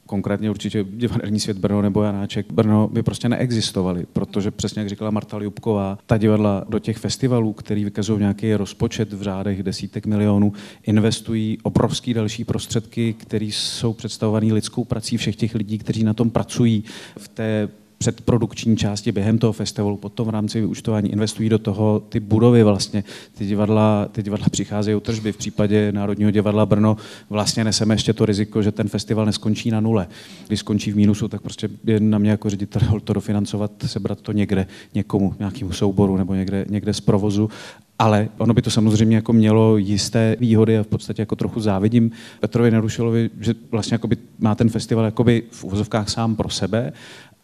[SPEAKER 7] konkrétně určitě Divadelní svět Brno nebo Janáček Brno, by prostě neexistovaly, protože přesně jak říkala Marta Ljubková, ta divadla do těch festivalů, který vykazují nějaký rozpočet v řádech desítek milionů, investují obrovský další prostředky, které jsou představované lidskou prací všech těch lidí, kteří na tom pracují v té předprodukční části během toho festivalu, potom v rámci vyučtování investují do toho ty budovy vlastně. Ty divadla, ty divadla přicházejí o tržby. V případě Národního divadla Brno vlastně neseme ještě to riziko, že ten festival neskončí na nule. Když skončí v mínusu, tak prostě je na mě jako ředitel to dofinancovat, sebrat to někde, někomu, nějakému souboru nebo někde, někde z provozu ale ono by to samozřejmě jako mělo jisté výhody a v podstatě jako trochu závidím Petrovi Nerušilovi, že vlastně jakoby má ten festival jakoby v uvozovkách sám pro sebe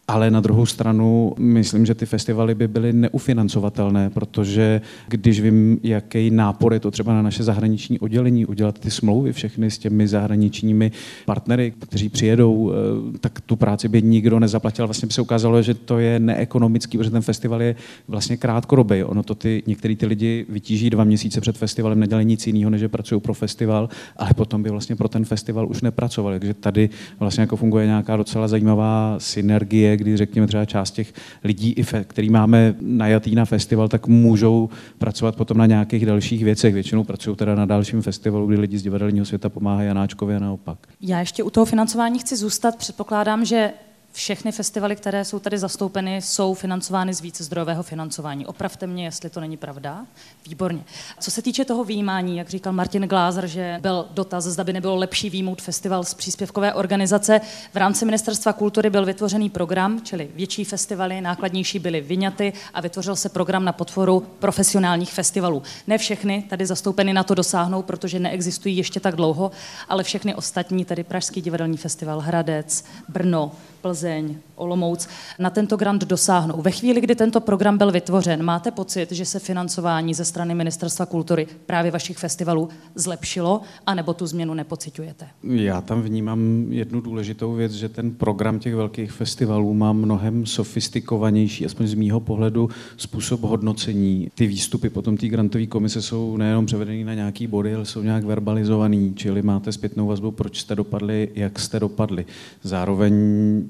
[SPEAKER 7] ale na druhou stranu myslím, že ty festivaly by byly neufinancovatelné, protože když vím, jaký nápor je to třeba na naše zahraniční oddělení, udělat ty smlouvy všechny s těmi zahraničními partnery, kteří přijedou, eh, tak tu práci by nikdo nezaplatil. Vlastně by se ukázalo, že to je neekonomický, protože ten festival je vlastně krátkodobý. Ono to ty, některý ty lidi vytíží dva měsíce před festivalem, nedělají nic jiného, než že pracují pro festival, ale potom by vlastně pro ten festival už nepracovali. Takže tady vlastně jako funguje nějaká docela zajímavá synergie kdy řekněme třeba část těch lidí, který máme najatý na festival, tak můžou pracovat potom na nějakých dalších věcech. Většinou pracují teda na dalším festivalu, kdy lidi z divadelního světa pomáhají Janáčkovi a naopak.
[SPEAKER 6] Já ještě u toho financování chci zůstat. Předpokládám, že všechny festivaly, které jsou tady zastoupeny, jsou financovány z více zdrojového financování. Opravte mě, jestli to není pravda. Výborně. Co se týče toho výjímání, jak říkal Martin Glázer, že byl dotaz, zda by nebylo lepší výjmout festival z příspěvkové organizace. V rámci Ministerstva kultury byl vytvořený program, čili větší festivaly, nákladnější byly vyňaty a vytvořil se program na podporu profesionálních festivalů. Ne všechny tady zastoupeny na to dosáhnou, protože neexistují ještě tak dlouho, ale všechny ostatní, tedy Pražský divadelní festival, Hradec, Brno, Plzeň, Olomouc, na tento grant dosáhnou. Ve chvíli, kdy tento program byl vytvořen, máte pocit, že se financování ze strany Ministerstva kultury právě vašich festivalů zlepšilo, anebo tu změnu nepociťujete?
[SPEAKER 7] Já tam vnímám jednu důležitou věc, že ten program těch velkých festivalů má mnohem sofistikovanější, aspoň z mýho pohledu, způsob hodnocení. Ty výstupy potom té grantové komise jsou nejenom převedený na nějaký body, ale jsou nějak verbalizovaný, čili máte zpětnou vazbu, proč jste dopadli, jak jste dopadli. Zároveň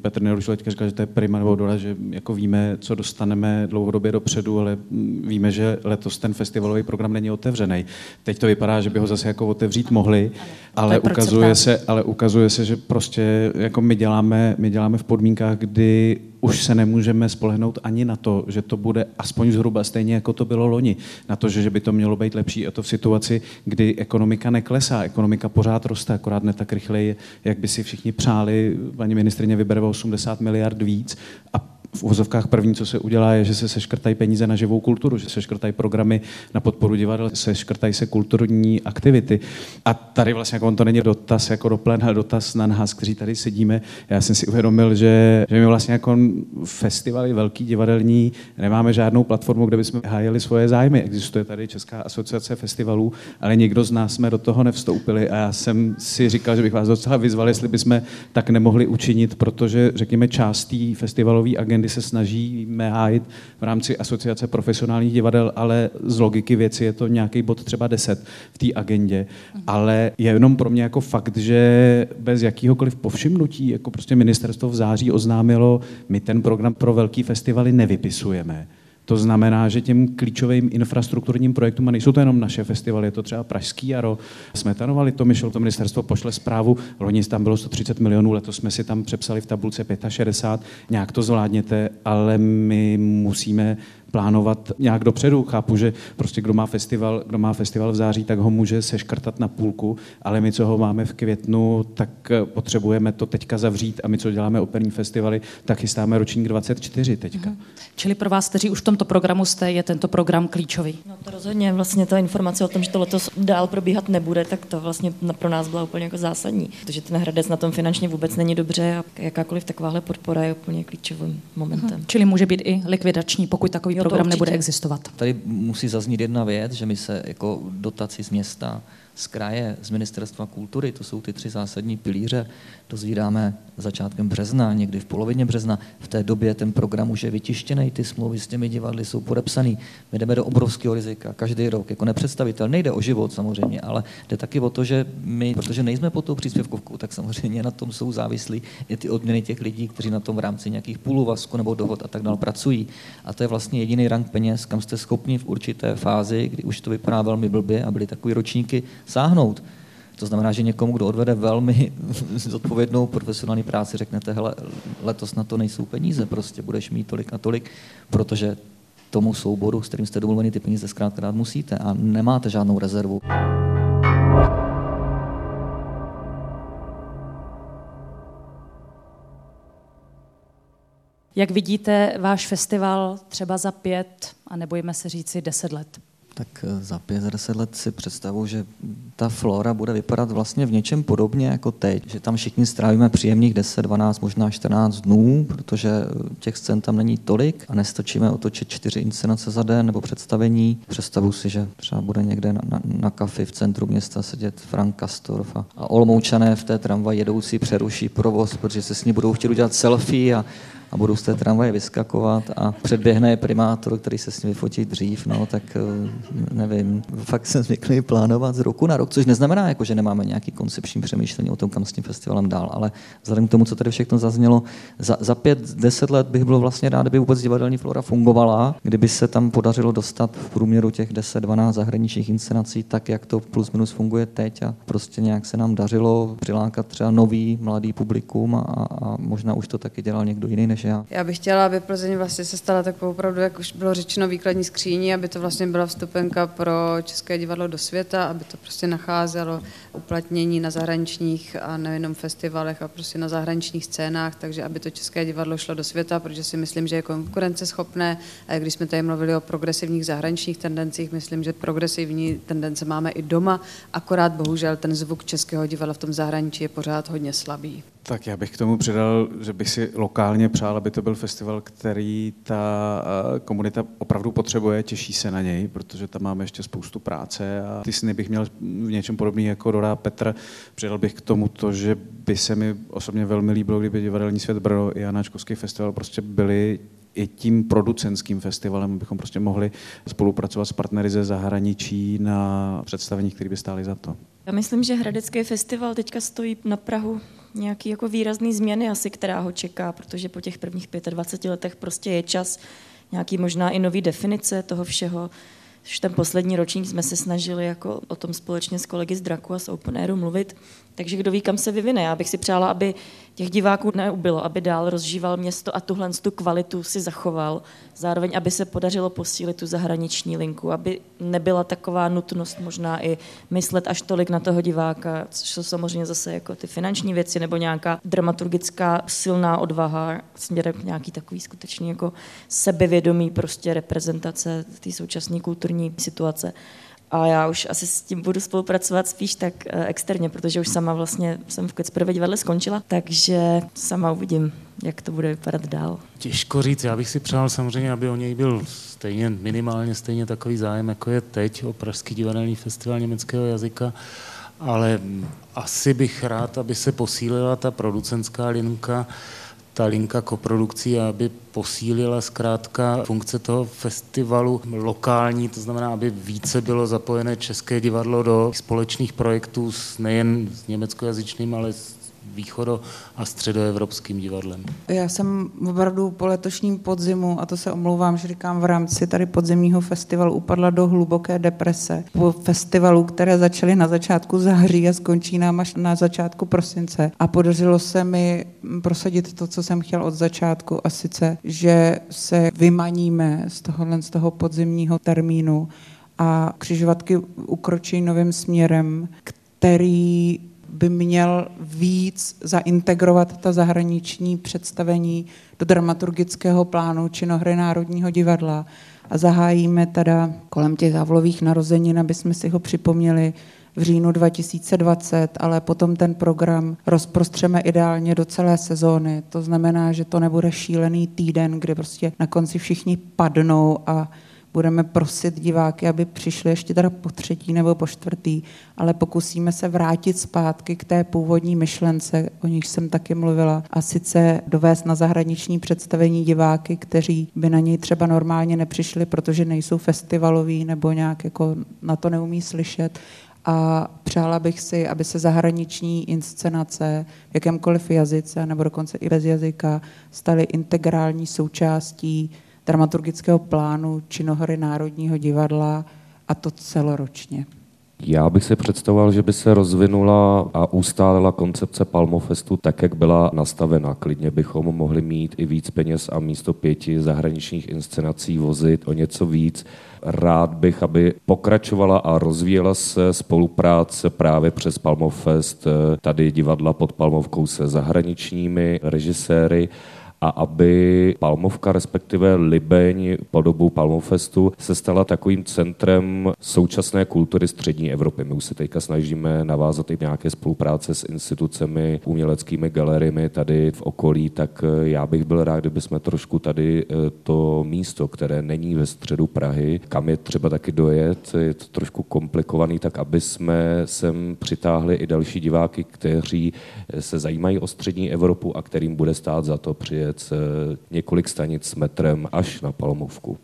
[SPEAKER 7] Petr Nerušil teďka říkal, že to je prima nebo dole, že jako víme, co dostaneme dlouhodobě dopředu, ale víme, že letos ten festivalový program není otevřený. Teď to vypadá, že by ho zase jako otevřít mohli, ale ukazuje, se, ale ukazuje se, že prostě jako my děláme, my děláme v podmínkách, kdy už se nemůžeme spolehnout ani na to, že to bude aspoň zhruba stejně, jako to bylo loni. Na to, že by to mělo být lepší. A to v situaci, kdy ekonomika neklesá, ekonomika pořád roste, akorát ne tak rychleji, jak by si všichni přáli. Paní ministrině vybere 80 miliard víc a v uvozovkách první, co se udělá, je, že se seškrtají peníze na živou kulturu, že se škrtají programy na podporu divadel, se škrtají se kulturní aktivity. A tady vlastně jako on to není dotaz jako do plen, ale dotaz na nás, kteří tady sedíme. Já jsem si uvědomil, že, že my vlastně jako festivaly velký divadelní nemáme žádnou platformu, kde bychom hájili svoje zájmy. Existuje tady Česká asociace festivalů, ale nikdo z nás jsme do toho nevstoupili a já jsem si říkal, že bych vás docela vyzval, jestli bychom tak nemohli učinit, protože řekněme část té festivalové agendy kdy se snažíme hájit v rámci asociace profesionálních divadel, ale z logiky věci je to nějaký bod třeba 10 v té agendě. Ale je jenom pro mě jako fakt, že bez jakýhokoliv povšimnutí, jako prostě ministerstvo v září oznámilo, my ten program pro velký festivaly nevypisujeme to znamená, že těm klíčovým infrastrukturním projektům, a nejsou to jenom naše festivaly, je to třeba Pražský jaro, jsme tanovali to, myšel to ministerstvo pošle zprávu, loni tam bylo 130 milionů, letos jsme si tam přepsali v tabulce 65, nějak to zvládněte, ale my musíme plánovat nějak dopředu. Chápu, že prostě kdo má festival, kdo má festival v září, tak ho může seškrtat na půlku, ale my, co ho máme v květnu, tak eh, potřebujeme to teďka zavřít a my, co děláme operní festivaly, tak chystáme ročník 24 teďka. Mm-hmm.
[SPEAKER 6] Čili pro vás, kteří už v tomto programu jste, je tento program klíčový?
[SPEAKER 8] No to rozhodně. Vlastně ta informace o tom, že to letos dál probíhat nebude, tak to vlastně pro nás byla úplně jako zásadní. Protože ten Hradec na tom finančně vůbec není dobře a jakákoliv takováhle podpora je úplně klíčovým momentem. Mm-hmm.
[SPEAKER 6] Čili může být i likvidační, pokud takový program nebude existovat.
[SPEAKER 4] Tady musí zaznít jedna věc, že my se jako dotaci z města z kraje, z Ministerstva kultury, to jsou ty tři zásadní pilíře, dozvídáme začátkem března, někdy v polovině března. V té době ten program už je vytištěný, ty smlouvy s těmi divadly jsou podepsané. My jdeme do obrovského rizika každý rok, jako nepředstavitel. Nejde o život samozřejmě, ale jde taky o to, že my, protože nejsme pod tou příspěvkovkou, tak samozřejmě na tom jsou závislí i ty odměny těch lidí, kteří na tom v rámci nějakých půluvazků nebo dohod a tak dále pracují. A to je vlastně jediný rank peněz, kam jste schopni v určité fázi, kdy už to vypadá velmi blbě a byly takové ročníky, sáhnout. To znamená, že někomu, kdo odvede velmi zodpovědnou profesionální práci, řeknete, hele, letos na to nejsou peníze, prostě budeš mít tolik a tolik, protože tomu souboru, s kterým jste domluveni, ty peníze zkrátka dát musíte a nemáte žádnou rezervu.
[SPEAKER 6] Jak vidíte váš festival třeba za pět, a nebojíme se říci deset let?
[SPEAKER 4] Tak eh, za pět, za deset let si představu, že ta flora bude vypadat vlastně v něčem podobně jako teď. Že tam všichni strávíme příjemných 10, 12, možná 14 dnů, protože eh, těch scén tam není tolik a nestačíme otočit čtyři inscenace za den nebo představení. Představu si, že třeba bude někde na, na, na kafi v centru města sedět Frank Kastorf a, a Olmoučané v té tramvaji jedoucí přeruší provoz, protože se s ní budou chtít udělat selfie a, a budou z té tramvaje vyskakovat a předběhne primátor, který se s nimi fotí dřív, no tak eh, nevím, fakt jsem zvyklý plánovat z roku na rok, což neznamená, jako, že nemáme nějaký koncepční přemýšlení o tom, kam s tím festivalem dál, ale vzhledem k tomu, co tady všechno zaznělo, za, za pět, deset let bych byl vlastně rád, kdyby vůbec divadelní flora fungovala, kdyby se tam podařilo dostat v průměru těch 10-12 zahraničních inscenací, tak jak to plus minus funguje teď a prostě nějak se nám dařilo přilákat třeba nový mladý publikum a, a možná už to taky dělal někdo jiný než já.
[SPEAKER 5] Já bych chtěla, aby Plzeň vlastně se stala takovou opravdu, jak už bylo řečeno, výkladní skříní, aby to vlastně byla vstupenka pro České divadlo do světa, aby to prostě nacházelo uplatnění na zahraničních a nejenom festivalech a prostě na zahraničních scénách, takže aby to České divadlo šlo do světa, protože si myslím, že je konkurenceschopné. A když jsme tady mluvili o progresivních zahraničních tendencích, myslím, že progresivní tendence máme i doma, akorát bohužel ten zvuk Českého divadla v tom zahraničí je pořád hodně slabý.
[SPEAKER 7] Tak já bych k tomu přidal, že bych si lokálně přál, aby to byl festival, který ta eh, komunita opravdu potřebuje, těší se na něj, protože tam máme ještě spoustu práce a ty sny bych měl v něčem podobný jako Dora Petr. Přidal bych k tomu to, že by se mi osobně velmi líbilo, kdyby Divadelní svět Brno i Janáčkovský festival prostě byli i tím producentským festivalem bychom prostě mohli spolupracovat s partnery ze zahraničí na představení, které by stály za to.
[SPEAKER 8] Já myslím, že Hradecký festival teďka stojí na Prahu nějaký jako výrazný změny asi, která ho čeká, protože po těch prvních 25 letech prostě je čas nějaký možná i nový definice toho všeho. Už ten poslední ročník jsme se snažili jako o tom společně s kolegy z Draku a z Open Airu mluvit, takže kdo ví, kam se vyvine. Já bych si přála, aby těch diváků neubylo, aby dál rozžíval město a tuhle tu kvalitu si zachoval. Zároveň, aby se podařilo posílit tu zahraniční linku, aby nebyla taková nutnost možná i myslet až tolik na toho diváka, což jsou samozřejmě zase jako ty finanční věci nebo nějaká dramaturgická silná odvaha směrem k nějaký takový skutečný jako sebevědomý prostě reprezentace té současné kulturní situace a já už asi s tím budu spolupracovat spíš tak eh, externě, protože už sama vlastně jsem v Kecprve divadle skončila, takže sama uvidím, jak to bude vypadat dál.
[SPEAKER 9] Těžko říct, já bych si přál samozřejmě, aby o něj byl stejně, minimálně stejně takový zájem, jako je teď o Pražský divadelní festival německého jazyka, ale asi bych rád, aby se posílila ta producentská linka, ta linka koprodukcí, aby posílila zkrátka funkce toho festivalu lokální, to znamená, aby více bylo zapojené České divadlo do společných projektů s nejen s německojazyčným, ale s východo- a středoevropským divadlem.
[SPEAKER 10] Já jsem opravdu po letošním podzimu, a to se omlouvám, že říkám v rámci tady podzimního festivalu, upadla do hluboké deprese. Po festivalu, které začaly na začátku září a skončí nám až na začátku prosince. A podařilo se mi prosadit to, co jsem chtěl od začátku, a sice, že se vymaníme z tohohle z toho podzimního termínu a křižovatky ukročí novým směrem, který by měl víc zaintegrovat ta zahraniční představení do dramaturgického plánu činohry Národního divadla a zahájíme teda kolem těch Havlových narozenin, aby jsme si ho připomněli v říjnu 2020, ale potom ten program rozprostřeme ideálně do celé sezóny. To znamená, že to nebude šílený týden, kde prostě na konci všichni padnou a budeme prosit diváky, aby přišli ještě teda po třetí nebo po čtvrtý, ale pokusíme se vrátit zpátky k té původní myšlence, o níž jsem taky mluvila, a sice dovést na zahraniční představení diváky, kteří by na něj třeba normálně nepřišli, protože nejsou festivaloví nebo nějak jako na to neumí slyšet. A přála bych si, aby se zahraniční inscenace v jakémkoliv jazyce nebo dokonce i bez jazyka staly integrální součástí dramaturgického plánu činohry Národního divadla a to celoročně.
[SPEAKER 11] Já bych si představoval, že by se rozvinula a ustálila koncepce Palmofestu tak, jak byla nastavena. Klidně bychom mohli mít i víc peněz a místo pěti zahraničních inscenací vozit o něco víc. Rád bych, aby pokračovala a rozvíjela se spolupráce právě přes Palmofest, tady divadla pod Palmovkou se zahraničními režiséry a aby Palmovka, respektive Libeň po dobu Palmofestu se stala takovým centrem současné kultury střední Evropy. My už se teďka snažíme navázat i nějaké spolupráce s institucemi, uměleckými galeriemi tady v okolí, tak eh, já bych byl rád, kdyby jsme trošku tady eh, to místo, které není ve středu Prahy, kam je třeba taky dojet, je to trošku komplikovaný, tak aby jsme sem přitáhli i další diváky, kteří eh, se zajímají o střední Evropu a kterým bude stát za to přijet projet několik stanic metrem až na Palmovku.